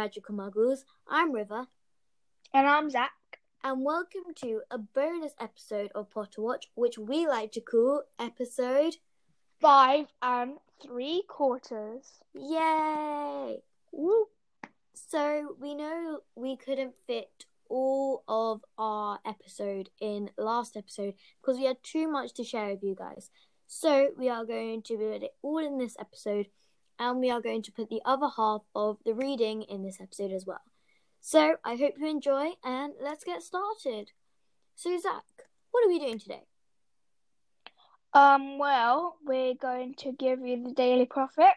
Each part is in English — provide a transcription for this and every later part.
Magical Muggles. I'm River, And I'm Zach. and welcome to a bonus episode of Potter Watch, which we like to call episode Five and three quarters. Yay! Woo. So we know we couldn't fit all of our episode in last episode because we had too much to share with you guys. So we are going to put it all in this episode and we are going to put the other half of the reading in this episode as well. So I hope you enjoy and let's get started. So Zach, what are we doing today? Um, well, we're going to give you the Daily Prophet,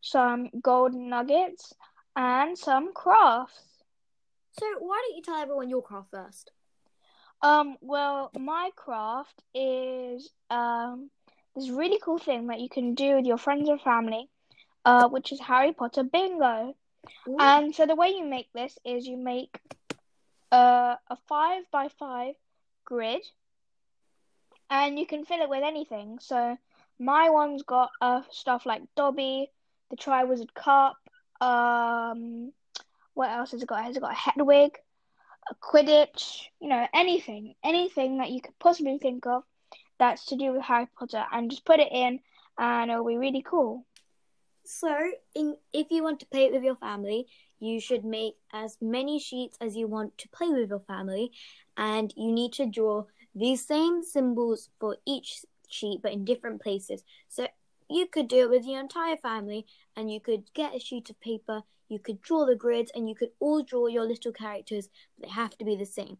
some golden nuggets, and some crafts. So why don't you tell everyone your craft first? Um, well, my craft is um this really cool thing that you can do with your friends or family, uh, which is Harry Potter bingo. Ooh. And so the way you make this is you make uh, a five by five grid, and you can fill it with anything. So my one's got uh, stuff like Dobby, the Triwizard Cup. Um, what else has it got? Has it got a Hedwig, a Quidditch? You know, anything, anything that you could possibly think of that's to do with Harry Potter, and just put it in, and it'll be really cool. So, in, if you want to play it with your family, you should make as many sheets as you want to play with your family, and you need to draw these same symbols for each sheet but in different places. So, you could do it with your entire family, and you could get a sheet of paper, you could draw the grids, and you could all draw your little characters, but they have to be the same.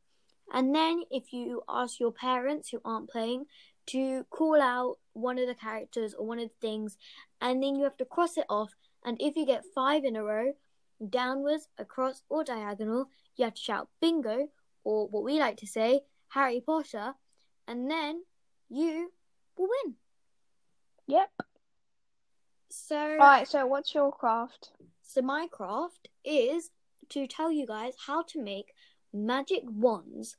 And then, if you ask your parents who aren't playing to call out one of the characters or one of the things, and then you have to cross it off. And if you get five in a row, downwards, across, or diagonal, you have to shout bingo, or what we like to say, Harry Potter, and then you will win. Yep. So, Right. So what's your craft? so my craft is to tell you guys how to make magic wands,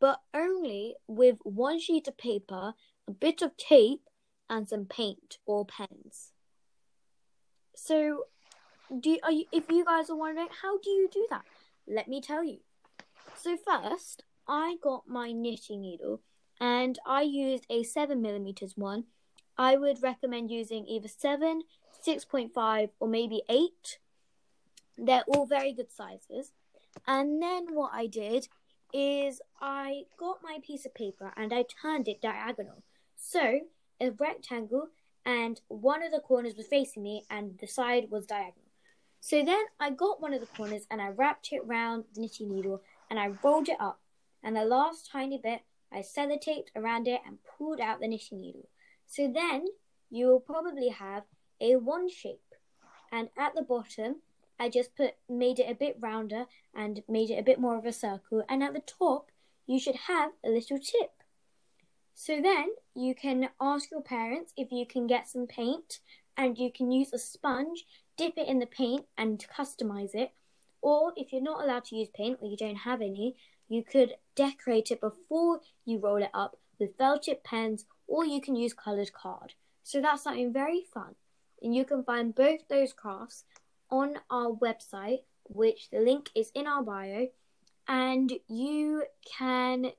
but only with one sheet of paper, a bit of tape, and some paint or pens. So, do you, you, if you guys are wondering how do you do that, let me tell you. So first, I got my knitting needle, and I used a seven millimeters one. I would recommend using either seven, six point five, or maybe eight. They're all very good sizes. And then what I did is I got my piece of paper and I turned it diagonal. So a rectangle and one of the corners was facing me and the side was diagonal. So then I got one of the corners and I wrapped it around the knitting needle and I rolled it up. And the last tiny bit I sellotaped around it and pulled out the knitting needle. So then you will probably have a one shape. And at the bottom I just put made it a bit rounder and made it a bit more of a circle. And at the top, you should have a little tip. So then you can ask your parents if you can get some paint and you can use a sponge, dip it in the paint and customize it. Or if you're not allowed to use paint or you don't have any, you could decorate it before you roll it up with felt tip pens or you can use colored card. So that's something very fun. And you can find both those crafts on our website, which the link is in our bio, and you can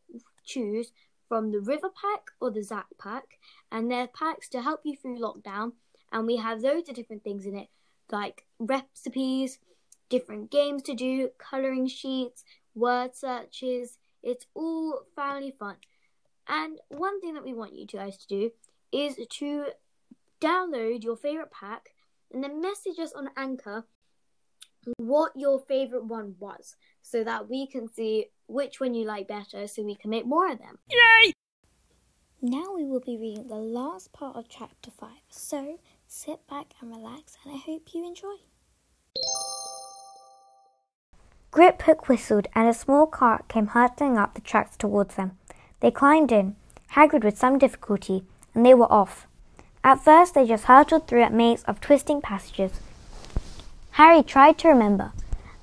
choose from the River Pack or the Zack Pack, and they're packs to help you through lockdown. And we have loads of different things in it, like recipes, different games to do, coloring sheets, word searches. It's all family fun. And one thing that we want you guys to do is to download your favorite pack and then message us on Anchor what your favorite one was so that we can see which one you like better so we can make more of them. Yay! Now we will be reading the last part of chapter 5. So sit back and relax and I hope you enjoy. Griphook whistled and a small cart came hurtling up the tracks towards them. They climbed in, Hagrid with some difficulty, and they were off. At first, they just hurtled through a maze of twisting passages. Harry tried to remember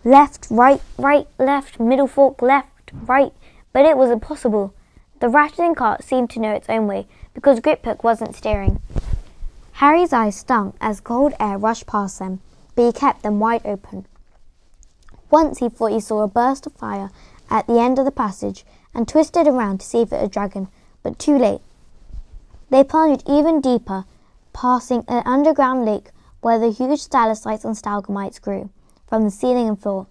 left, right, right, left, middle fork, left, right, but it was impossible. The rattling cart seemed to know its own way because Griphook wasn't steering. Harry's eyes stung as cold air rushed past them, but he kept them wide open. Once he thought he saw a burst of fire at the end of the passage and twisted around to see if it was a dragon, but too late. They plunged even deeper, passing an underground lake where the huge stalactites and stalagmites grew from the ceiling and floor.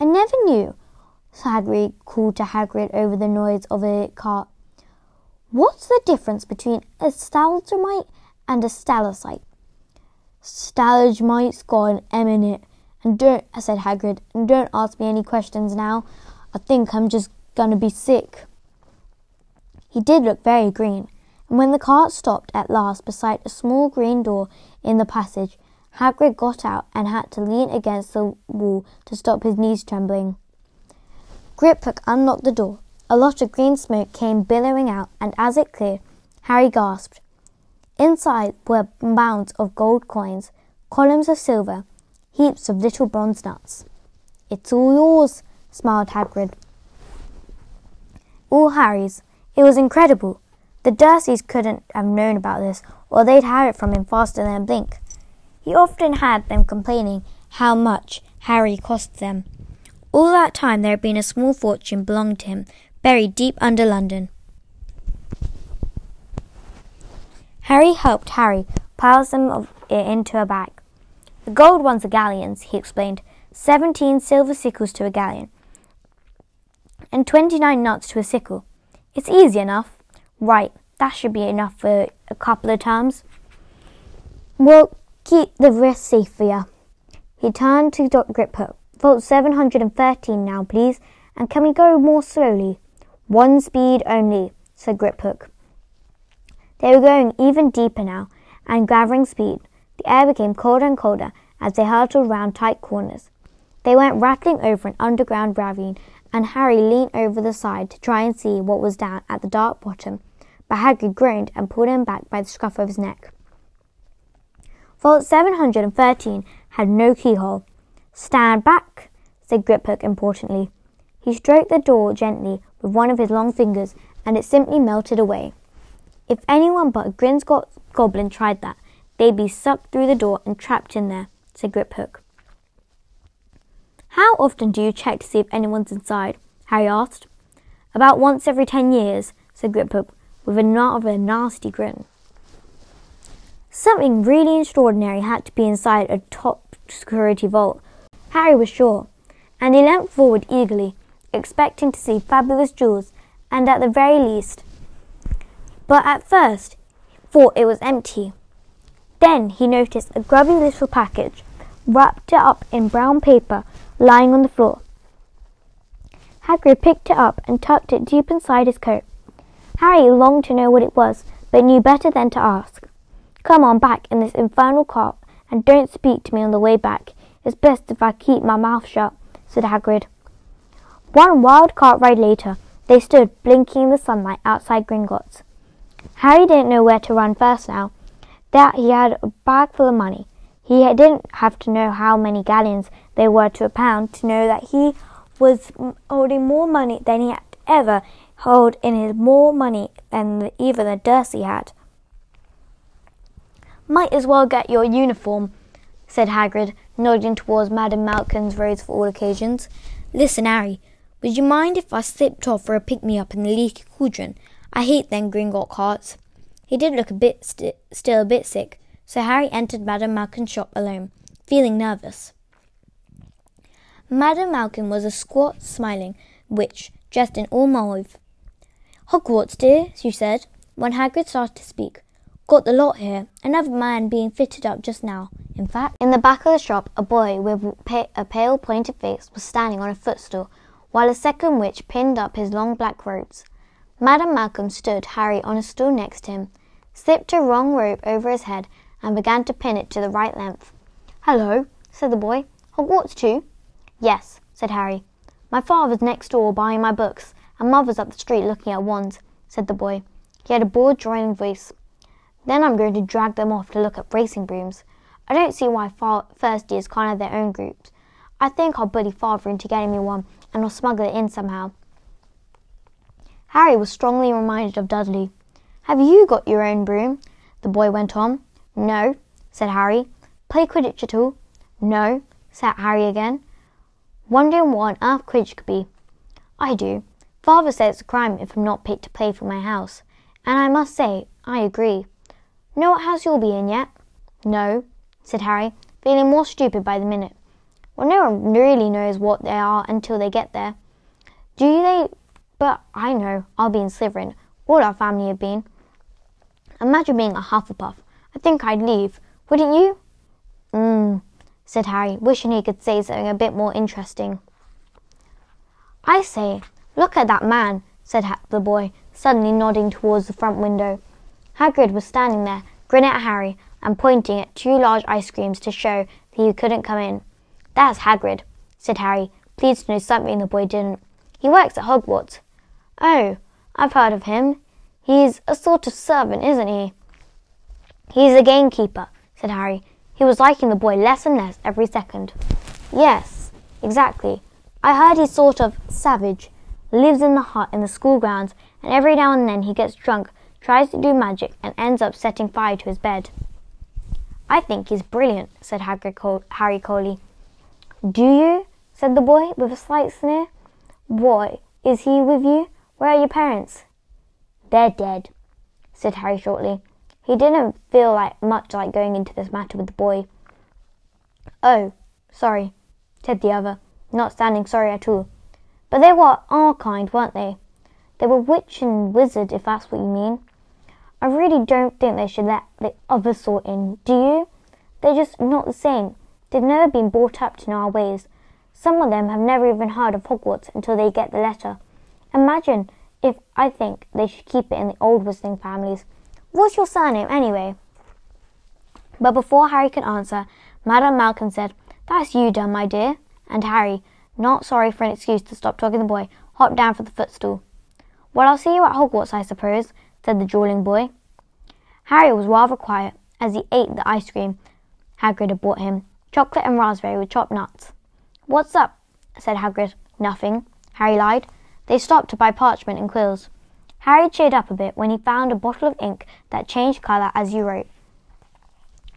I never knew, Hagrid called to Hagrid over the noise of a cart. What's the difference between a stalagmite and a stalactite? Stalagmite's got an M in it. And don't, I said Hagrid, and don't ask me any questions now. I think I'm just gonna be sick. He did look very green, and when the cart stopped at last beside a small green door in the passage, Hagrid got out and had to lean against the wall to stop his knees trembling. Griphook unlocked the door. A lot of green smoke came billowing out, and as it cleared, Harry gasped. Inside were mounds of gold coins, columns of silver, heaps of little bronze nuts. It's all yours, smiled Hagrid. All Harry's. It was incredible. The Dursleys couldn't have known about this, or they'd have it from him faster than a blink. He often had them complaining how much Harry cost them. All that time there had been a small fortune belonging to him, buried deep under London. Harry helped Harry pile some of it into a bag. The gold ones are galleons, he explained. Seventeen silver sickles to a galleon, and twenty-nine nuts to a sickle. It's easy enough. Right, that should be enough for a couple of terms. We'll keep the rest safe for you. He turned to Dr. Griphook. Vault 713 now, please, and can we go more slowly? One speed only, said Griphook. They were going even deeper now, and gathering speed. The air became colder and colder as they hurtled round tight corners. They went rattling over an underground ravine, and Harry leaned over the side to try and see what was down at the dark bottom, but Hagrid groaned and pulled him back by the scruff of his neck. Vault 713 had no keyhole. Stand back, said Griphook importantly. He stroked the door gently with one of his long fingers, and it simply melted away. If anyone but a Gringotts goblin tried that, they'd be sucked through the door and trapped in there, said Griphook. How often do you check to see if anyone's inside? Harry asked. About once every ten years, said Griphook, with a rather nasty grin. Something really extraordinary had to be inside a top security vault. Harry was sure, and he leant forward eagerly, expecting to see fabulous jewels, and at the very least, but at first thought it was empty. Then he noticed a grubby little package, wrapped up in brown paper, lying on the floor. Hagrid picked it up and tucked it deep inside his coat. Harry longed to know what it was, but knew better than to ask. Come on back in this infernal cart, and don't speak to me on the way back. It's best if I keep my mouth shut, said Hagrid. One wild cart ride later, they stood blinking in the sunlight outside Gringotts. Harry didn't know where to run first now. That he had a bag full of money. He didn't have to know how many galleons they were to a pound to know that he was holding more money than he had ever held in his more money than even the Dursley had. Might as well get your uniform, said Hagrid, nodding towards Madame Malkin's robes for all occasions. Listen, Harry, would you mind if I slipped off for a pick-me-up in the leaky cauldron? I hate them Gringotts carts. He did look a bit st- still a bit sick, so Harry entered Madame Malkin's shop alone, feeling nervous. Madame Malkin was a squat, smiling witch, dressed in all mauve. Hogwarts, dear, she said, when Hagrid started to speak. Got the lot here. Another man being fitted up just now. In fact, in the back of the shop, a boy with a pale, pointed face was standing on a footstool, while a second witch pinned up his long black robes. Madame Malkin stood Harry on a stool next to him, slipped a wrong rope over his head, and began to pin it to the right length. Hello, said the boy. Hogwarts too? Yes, said Harry. My father's next door buying my books, and mother's up the street looking at wands, said the boy. He had a bored, droning voice. Then I'm going to drag them off to look at racing brooms. I don't see why first years can't have their own groups. I think I'll bully father into getting me one, and I'll smuggle it in somehow. Harry was strongly reminded of Dudley. Have you got your own broom? The boy went on. No, said Harry. Play Quidditch at all? No, said Harry again. wondering what on earth Quidditch could be. I do. Father says it's a crime if I'm not picked to play for my house, and I must say, I agree. Know what house you'll be in yet? No, said Harry, feeling more stupid by the minute. Well, no one really knows what they are until they get there. Do they? But I know. I'll be in Slytherin. All our family have been. Imagine being a Hufflepuff. I think I'd leave. Wouldn't you? Mmm, said Harry, wishing he could say something a bit more interesting. I say, look at that man, said the boy, suddenly nodding towards the front window. Hagrid was standing there, grinning at Harry and pointing at two large ice creams to show that he couldn't come in. That's Hagrid, said Harry, pleased to know something the boy didn't. He works at Hogwarts. Oh, I've heard of him. He's a sort of servant, isn't he? He's a gamekeeper, said Harry. He was liking the boy less and less every second. Yes, exactly. I heard he's sort of savage, lives in the hut in the school grounds, and every now and then he gets drunk, tries to do magic, and ends up setting fire to his bed. I think he's brilliant, said Harry Coley. Do you? said the boy with a slight sneer. Why, is he with you? Where are your parents? They're dead, said Harry shortly. He didn't feel like much like going into this matter with the boy. Oh, sorry, said the other, not sounding sorry at all. But they were our kind, weren't they? They were witch and wizard, if that's what you mean. I really don't think they should let the other sort in, do you? They're just not the same. They've never been brought up to know our ways. Some of them have never even heard of Hogwarts until they get the letter. Imagine if I think they should keep it in the old whistling families. What's your surname, anyway? But before Harry could answer, Madame Malkin said, That's you done, my dear. And Harry, not sorry for an excuse to stop talking the boy, hopped down from the footstool. Well, I'll see you at Hogwarts, I suppose, said the drooling boy. Harry was rather quiet as he ate the ice cream Hagrid had brought him, chocolate and raspberry with chopped nuts. What's up? said Hagrid. Nothing, Harry lied. They stopped to buy parchment and quills. Harry cheered up a bit when he found a bottle of ink that changed colour as you wrote.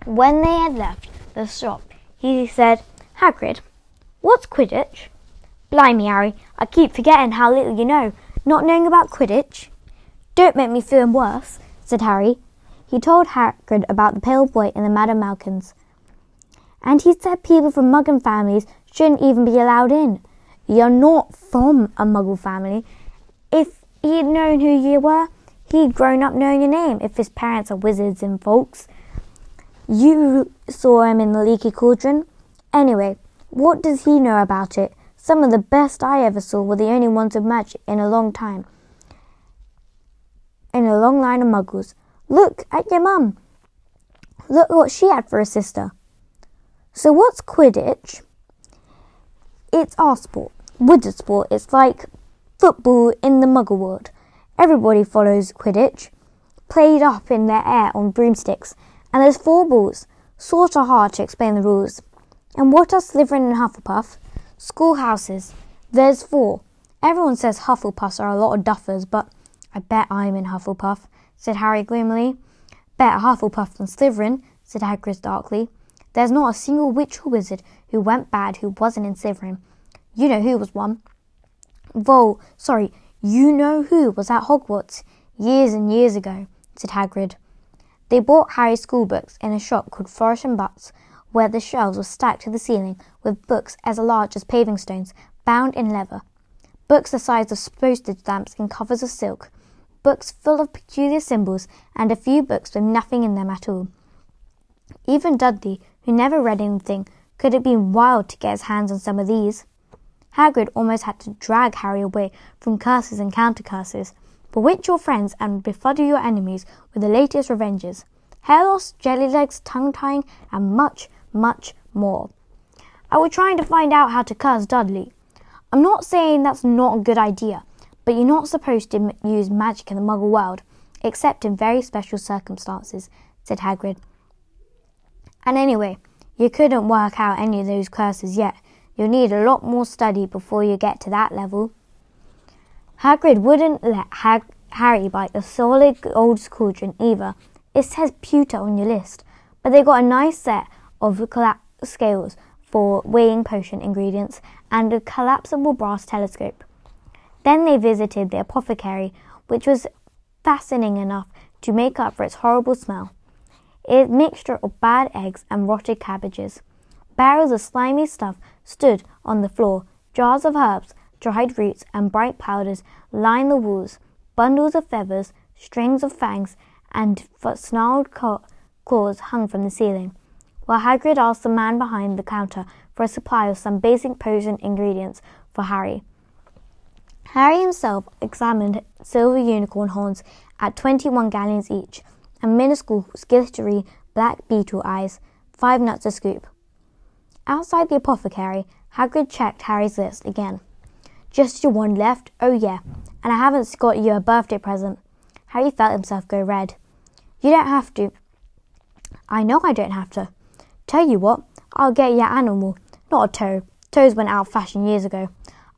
When they had left the shop, he said, Hagrid, what's Quidditch? Blimey, Harry, I keep forgetting how little you know, not knowing about Quidditch. Don't make me feel worse, said Harry. He told Hagrid about the pale boy in the Madam Malkins. And he said people from Muggle families shouldn't even be allowed in. You're not from a Muggle family. If he'd known who you were, he'd grown up knowing your name. If his parents are wizards and folks, you saw him in the leaky cauldron. Anyway, what does he know about it? Some of the best I ever saw were the only ones of magic in a long time in a long line of muggles. Look at your mum. Look what she had for a sister. So what's Quidditch? It's our sport, wizard sport. It's like football in the muggle world. Everybody follows Quidditch, played up in the air on broomsticks, and there's four balls. Sort of hard to explain the rules. And what are Slytherin and Hufflepuff? Schoolhouses. There's four. Everyone says Hufflepuffs are a lot of duffers, but I bet I'm in Hufflepuff, said Harry gloomily. Better Hufflepuff than Slytherin, said Hagrid darkly. There's not a single witch or wizard who went bad who wasn't in Slytherin. You know who was one. Vol, sorry, you know who was at Hogwarts years and years ago, said Hagrid. They bought Harry's school books in a shop called Flourish and Blotts, where the shelves were stacked to the ceiling with books as large as paving stones, bound in leather. Books the size of postage stamps in covers of silk, books full of peculiar symbols, and a few books with nothing in them at all. Even Dudley, who never read anything, could have been wild to get his hands on some of these. Hagrid almost had to drag Harry away from curses and counter curses. Bewitch your friends and befuddle your enemies with the latest revenges. Hair loss, jelly legs, tongue tying, and much, much more. I was trying to find out how to curse Dudley. I'm not saying that's not a good idea, but you're not supposed to use magic in the muggle world, except in very special circumstances, said Hagrid. And anyway, you couldn't work out any of those curses yet. You'll need a lot more study before you get to that level. Hagrid wouldn't let Hag- Harry buy a solid gold cauldron either. It says pewter on your list, but they got a nice set of scales for weighing potion ingredients and a collapsible brass telescope. Then they visited the apothecary, which was fascinating enough to make up for its horrible smell. A mixture of bad eggs and rotted cabbages. Barrels of slimy stuff stood on the floor, jars of herbs, dried roots, and bright powders lined the walls. Bundles of feathers, strings of fangs, and snarled claws hung from the ceiling, while Hagrid asked the man behind the counter for a supply of some basic potion ingredients for Harry. Harry himself examined silver unicorn horns at twenty-one galleons each, and minuscule glittery black beetle eyes, five nuts a scoop. Outside the apothecary, Hagrid checked Harry's list again. Just your one left? Oh, yeah. And I haven't got you a birthday present. Harry felt himself go red. You don't have to. I know I don't have to. Tell you what, I'll get you an animal, not a toe. Toes went out of fashion years ago.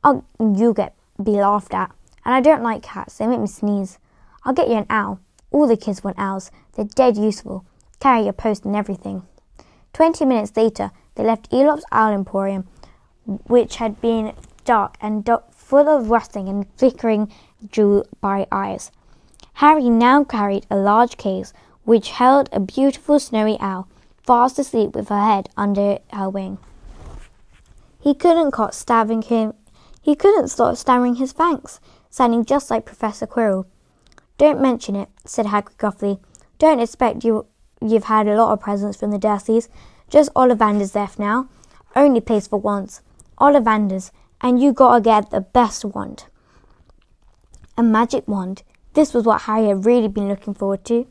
I'll, you'll get be laughed at. And I don't like cats, they make me sneeze. I'll get you an owl. All the kids want owls. They're dead useful. Carry your post and everything. Twenty minutes later, they left Eeylops Owl Emporium, which had been dark and full of rustling and flickering jewel bright eyes. Harry now carried a large case which held a beautiful snowy owl, fast asleep with her head under her wing. He couldn't stop stabbing him. He couldn't stop stammering his thanks, sounding just like Professor Quirrell. Don't mention it, said Hagrid gruffly. Don't expect you you've had a lot of presents from the Dursleys. Just Ollivander's left now. Only place for once. Ollivander's, and you gotta get the best wand. A magic wand. This was what Harry had really been looking forward to.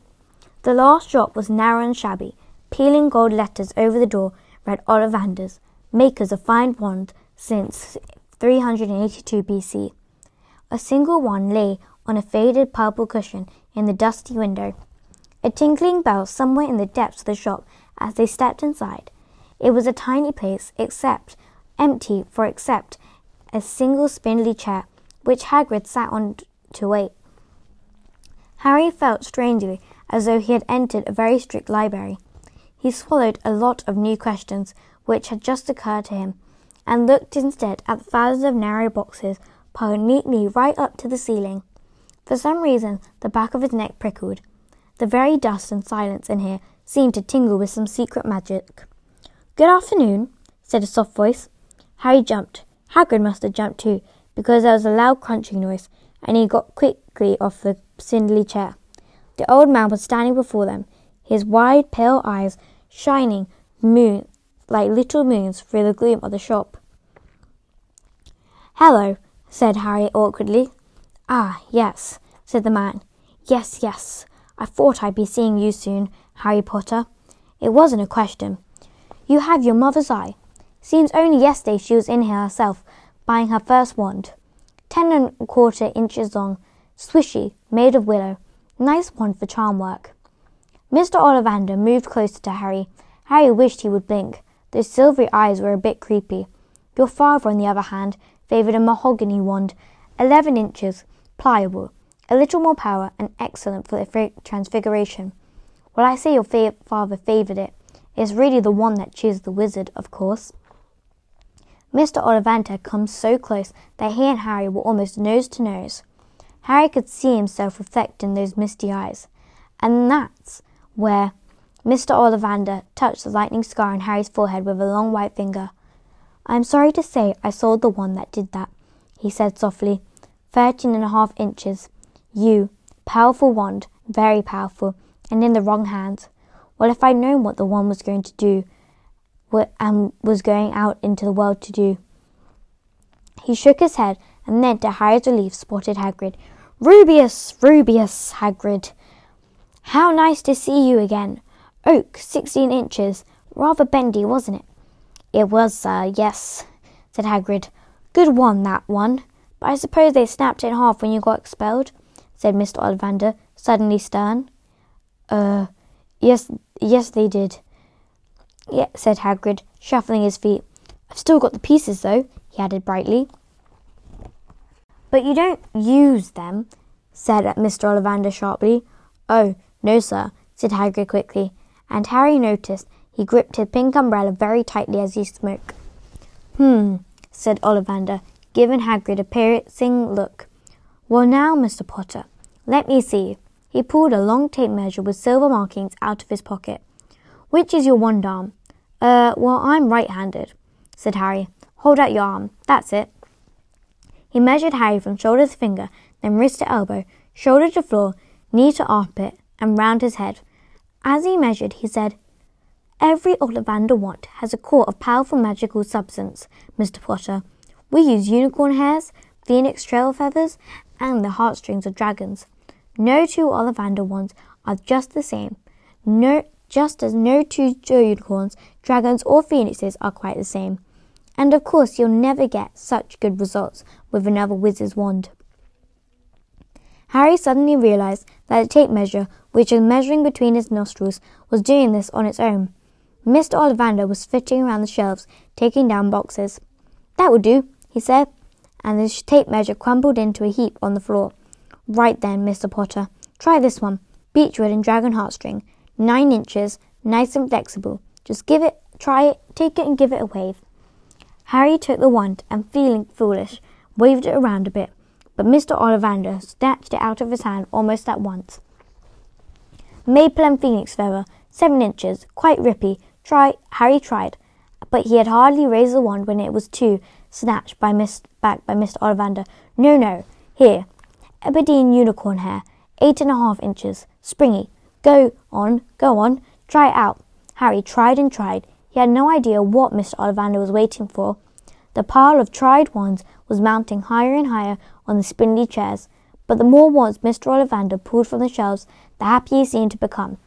The last shop was narrow and shabby. Peeling gold letters over the door read Ollivander's, makers of fine wands since 382 BC. A single wand lay on a faded purple cushion in the dusty window. A tinkling bell somewhere in the depths of the shop as they stepped inside. It was a tiny place, except empty for except a single spindly chair, which Hagrid sat on to wait. Harry felt strangely as though he had entered a very strict library. He swallowed a lot of new questions which had just occurred to him, and looked instead at the thousands of narrow boxes piled neatly right up to the ceiling. For some reason, the back of his neck prickled. The very dust and silence in here seemed to tingle with some secret magic. Good afternoon, said a soft voice. Harry jumped. Hagrid must have jumped too, because there was a loud crunching noise, and he got quickly off the spindly chair. The old man was standing before them, his wide, pale eyes shining moon like little moons through the gloom of the shop. Hello, said Harry awkwardly. Ah, yes, said the man. Yes, yes. I thought I'd be seeing you soon, Harry Potter. It wasn't a question. You have your mother's eye. Seems only yesterday she was in here herself, buying her first wand. Ten and a quarter inches long, swishy, made of willow. Nice wand for charm work. Mr. Ollivander moved closer to Harry. Harry wished he would blink. Those silvery eyes were a bit creepy. Your father, on the other hand, favoured a mahogany wand, eleven inches, pliable, a little more power, and excellent for the transfiguration. Well, I say your fa- father favoured it. It's really the one that cheers the wizard, of course. Mr. Ollivander comes so close that he and Harry were almost nose to nose. Harry could see himself reflected in those misty eyes, and that's where Mr. Ollivander touched the lightning scar on Harry's forehead with a long white finger. I am sorry to say I sold the one that did that, he said softly. Thirteen and a half inches. You, powerful wand, very powerful, and in the wrong hands. Well, if I'd known what the one was going to do, What and was going out into the world to do. He shook his head, and then, to Harry's relief, spotted Hagrid. Rubeus, Rubeus, Hagrid. How nice to see you again. Oak, sixteen inches. Rather bendy, wasn't it? It was, sir, yes, said Hagrid. Good one, that one. But I suppose they snapped it in half when you got expelled, said Mr. Ollivander, suddenly stern. Er, uh, yes, yes, they did. Yeah, said Hagrid, shuffling his feet. I've still got the pieces, though, he added brightly. But you don't use them, said Mr. Ollivander sharply. Oh, no, sir, said Hagrid quickly, and Harry noticed He gripped his pink umbrella very tightly as he spoke. Hmm, said Ollivander, giving Hagrid a piercing look. Well, now, Mr. Potter, let me see. He pulled a long tape measure with silver markings out of his pocket. Which is your wand arm? Uh, well, I'm right handed, said Harry. Hold out your arm. That's it. He measured Harry from shoulder to finger, then wrist to elbow, shoulder to floor, knee to armpit, and round his head. As he measured, he said, Every Ollivander wand has a core of powerful magical substance, Mr. Potter. We use unicorn hairs, phoenix trail feathers, and the heartstrings of dragons. No two Ollivander wands are just the same. No, just as no two unicorns, dragons, or phoenixes are quite the same. And of course, you'll never get such good results with another wizard's wand. Harry suddenly realized that the tape measure, which was measuring between his nostrils, was doing this on its own. Mr. Ollivander was flitting around the shelves, taking down boxes. That will do, he said, and the tape measure crumbled into a heap on the floor. Right then, Mr. Potter, try this one. Beechwood and dragon heartstring. Nine inches, nice and flexible. Just give it, try it, take it and give it a wave. Harry took the wand and, feeling foolish, waved it around a bit, but Mr. Ollivander snatched it out of his hand almost at once. Maple and phoenix feather, seven inches, quite rippy. Try, Harry tried, but he had hardly raised the wand when it was too snatched by Miss, back by Mr. Ollivander. No, no, here, Aberdeen unicorn hair, eight and a half inches, springy. Go on, go on, try it out. Harry tried and tried. He had no idea what Mr. Ollivander was waiting for. The pile of tried wands was mounting higher and higher on the spindly chairs, but the more wands Mr. Ollivander pulled from the shelves, the happier he seemed to become.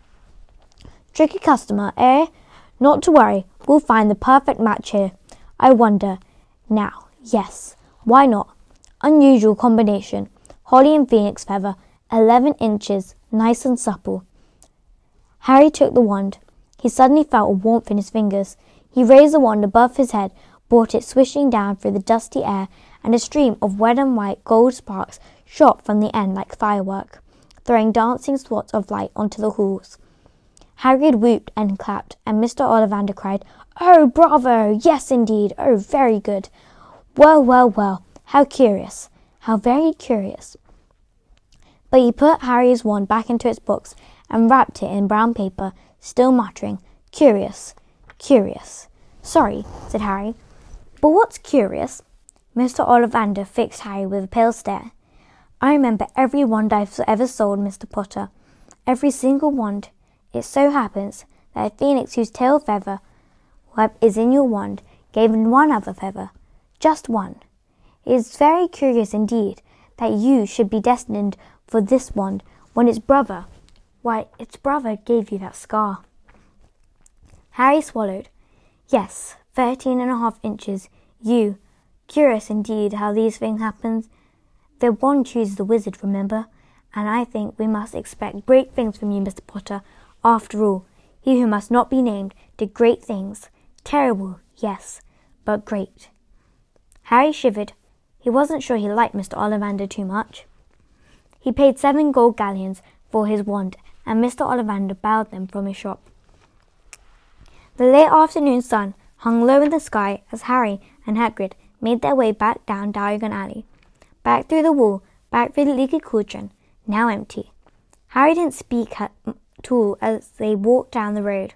Tricky customer, eh? Not to worry, we'll find the perfect match here. I wonder. Now, yes, why not? Unusual combination. Holly and Phoenix feather, 11 inches, nice and supple. Harry took the wand. He suddenly felt a warmth in his fingers. He raised the wand above his head, brought it swishing down through the dusty air, and a stream of red and white gold sparks shot from the end like firework, throwing dancing spots of light onto the halls. Hagrid whooped and clapped, and Mr. Ollivander cried, Oh, bravo! Yes, indeed! Oh, very good! Well, well, well! How curious! How very curious. But he put Harry's wand back into its box and wrapped it in brown paper, still muttering, Curious, curious. Sorry, said Harry. But what's curious? Mr. Ollivander fixed Harry with a pale stare. I remember every wand I've ever sold, Mr. Potter. Every single wand. It so happens that a phoenix whose tail feather is in your wand gave him one other feather. Just one. It is very curious indeed that you should be destined for this wand when its brother, why, its brother gave you that scar. Harry swallowed. Yes, thirteen and a half inches. You. Curious indeed how these things happen. The wand chooses the wizard, remember? And I think we must expect great things from you, Mr. Potter. After all, he who must not be named did great things. Terrible, yes, but great. Harry shivered. He wasn't sure he liked Mr. Ollivander too much. He paid seven gold galleons for his wand, and Mr. Ollivander bowed them from his shop. The late afternoon sun hung low in the sky as Harry and Hagrid made their way back down Diagon Alley, back through the wall, back through the leaky cauldron, now empty. Harry didn't speak mm, at all as they walked down the road.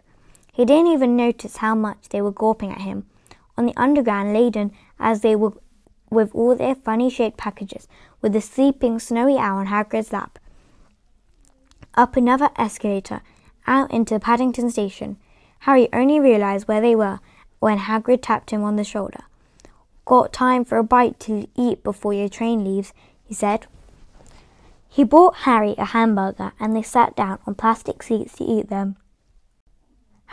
He didn't even notice how much they were gawping at him. On the underground, laden as they were with all their funny shaped packages, with the sleeping snowy owl on Hagrid's lap. Up another escalator, out into Paddington Station. Harry only realized where they were when Hagrid tapped him on the shoulder. Got time for a bite to eat before your train leaves, he said. He bought Harry a hamburger and they sat down on plastic seats to eat them.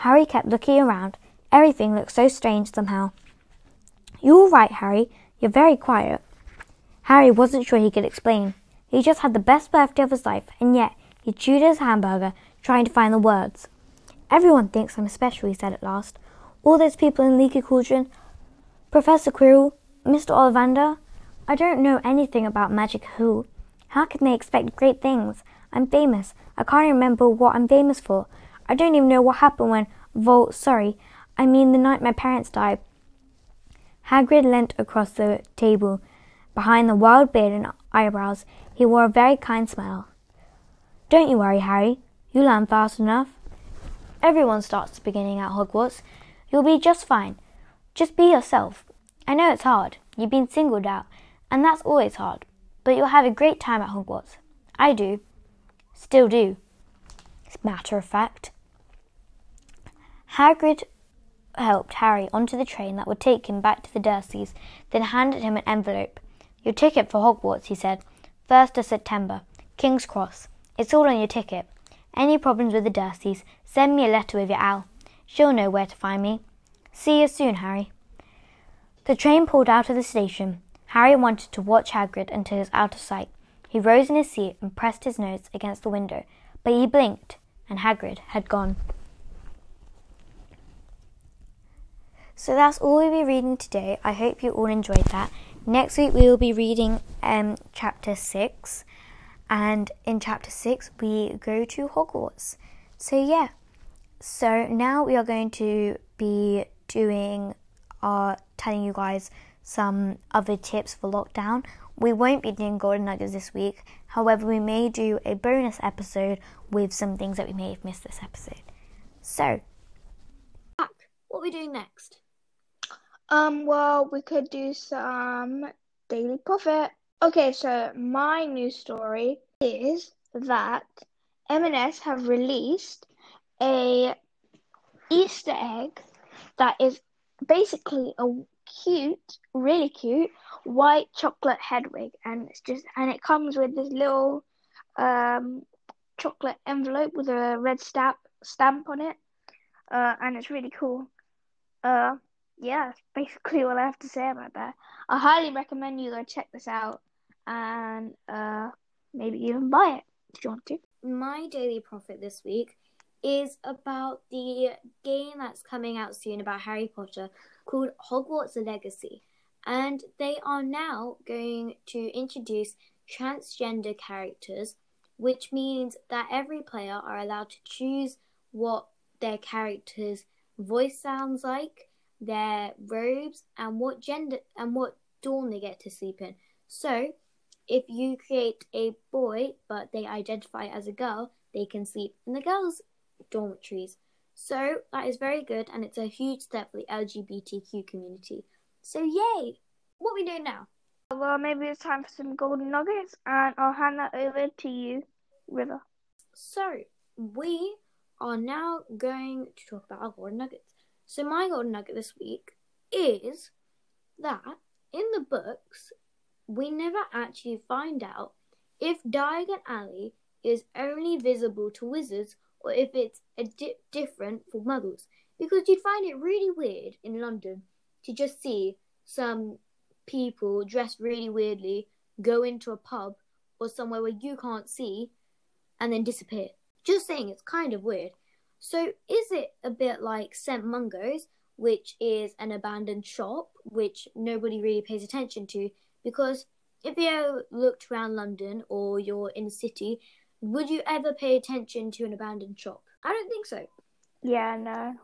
Harry kept looking around. Everything looked so strange somehow. You're all right, Harry? You're very quiet. Harry wasn't sure he could explain. He just had the best birthday of his life, and yet he chewed his hamburger, trying to find the words. Everyone thinks I'm special, he said at last. All those people in Leaky Cauldron, Professor Quirrell, Mr. Ollivander. I don't know anything about Magic Who. How can they expect great things? I'm famous. I can't remember what I'm famous for. I don't even know what happened when Vol, sorry, I mean the night my parents died. Hagrid leant across the table. Behind the wild beard and eyebrows, he wore a very kind smile. Don't you worry, Harry. You'll learn fast enough. Everyone starts beginning at Hogwarts. You'll be just fine. Just be yourself. I know it's hard. You've been singled out, and that's always hard. But you'll have a great time at Hogwarts. I do. Still do. Matter of fact. Hagrid helped Harry onto the train that would take him back to the Dursleys, then handed him an envelope. Your ticket for Hogwarts, he said. First of September. King's Cross. It's all on your ticket. Any problems with the Dursleys, send me a letter with your owl. She'll know where to find me. See you soon, Harry. The train pulled out of the station. Harry wanted to watch Hagrid until he was out of sight. He rose in his seat and pressed his nose against the window, but he blinked, and Hagrid had gone. So that's all we'll be reading today. I hope you all enjoyed that. Next week we will be reading um, chapter 6, and in chapter 6 we go to Hogwarts. So, yeah. So now we are going to be doing, uh, telling you guys some other tips for lockdown. We won't be doing golden nuggets this week. However, we may do a bonus episode with some things that we may have missed this episode. So. What are we doing next? Um, well, we could do some Daily Prophet. Okay, so my news story is that M&S have released a Easter egg that is basically a cute, really cute white chocolate Hedwig, and it's just and it comes with this little um chocolate envelope with a red stamp stamp on it, uh, and it's really cool. Uh, yeah, that's basically all I have to say about that. I highly recommend you go check this out and uh maybe even buy it if you want to. My Daily Prophet this week is about the game that's coming out soon about Harry Potter called Hogwarts Legacy. And they are now going to introduce transgender characters, which means that every player are allowed to choose what their character's voice sounds like, their robes, and what gender and what dorm they get to sleep in. So, if you create a boy but they identify as a girl, they can sleep in the girls' dormitories. So that is very good, and it's a huge step for the LGBTQ community. So yay! What are we doing now? Well, maybe it's time for some golden nuggets, and I'll hand that over to you, River. So we are now going to talk about our golden nuggets. So my golden nugget this week is that in the books we never actually find out if Diagon Alley is only visible to wizards or if it's a di- different for muggles. Because you'd find it really weird in London to just see some people dressed really weirdly go into a pub or somewhere where you can't see and then disappear. Just saying, it's kind of weird. So, is it a bit like St. Mungo's, which is an abandoned shop, which nobody really pays attention to? Because if you looked around London or you're in a city, would you ever pay attention to an abandoned shop? I don't think so. Yeah, no.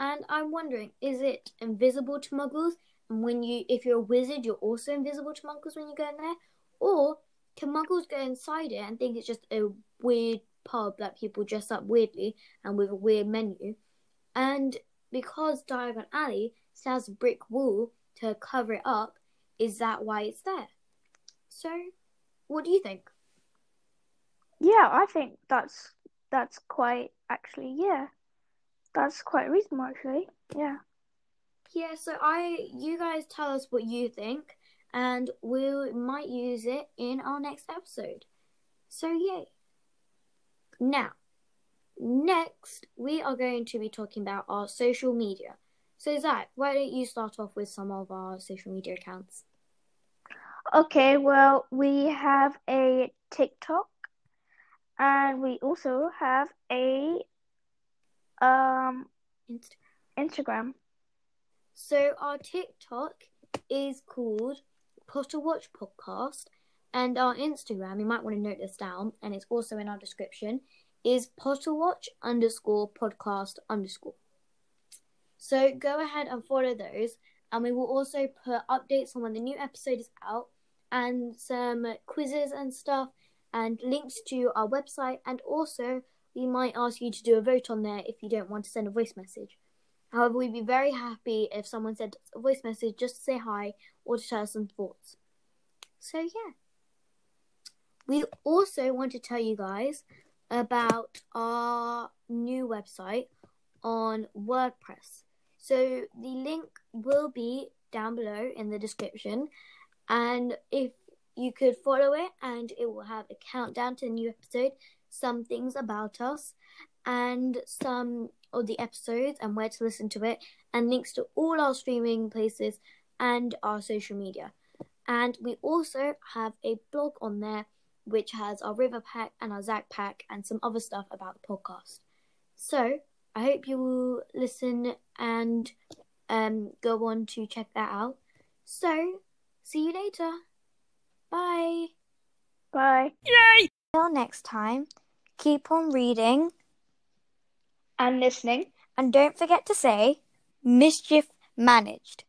And I'm wondering, is it invisible to muggles? And when you, if you're a wizard, you're also invisible to muggles when you go in there? Or can muggles go inside it and think it's just a weird pub that people dress up weirdly and with a weird menu? And because Diagon Alley still has a brick wall to cover it up, is that why it's there? So, what do you think? Yeah, I think that's that's quite actually yeah. That's quite reasonable actually. Yeah. Yeah, so I you guys tell us what you think and we might use it in our next episode. So yay. Now, next we are going to be talking about our social media. So Zach, why don't you start off with some of our social media accounts? Okay, well we have a TikTok and we also have a um Inst- Instagram. So our TikTok is called Potter Watch Podcast, and our Instagram, you might want to note this down, and it's also in our description, is Potter Watch underscore podcast underscore. So go ahead and follow those. And we will also put updates on when the new episode is out and some quizzes and stuff and links to our website. And also, we might ask you to do a vote on there if you don't want to send a voice message. However, we'd be very happy if someone sent a voice message just to say hi or to us some thoughts. So, yeah. We also want to tell you guys about our new website on WordPress. So, the link will be down below in the description. And if you could follow it, and it will have a countdown to the new episode, some things about us, and some of the episodes and where to listen to it, and links to all our streaming places and our social media. And we also have a blog on there which has our river pack and our Zach pack and some other stuff about the podcast. So I hope you will listen and um, go on to check that out. So see you later. Bye. Bye. Yay! Till next time, keep on reading And listening. and don't forget to say mischief managed.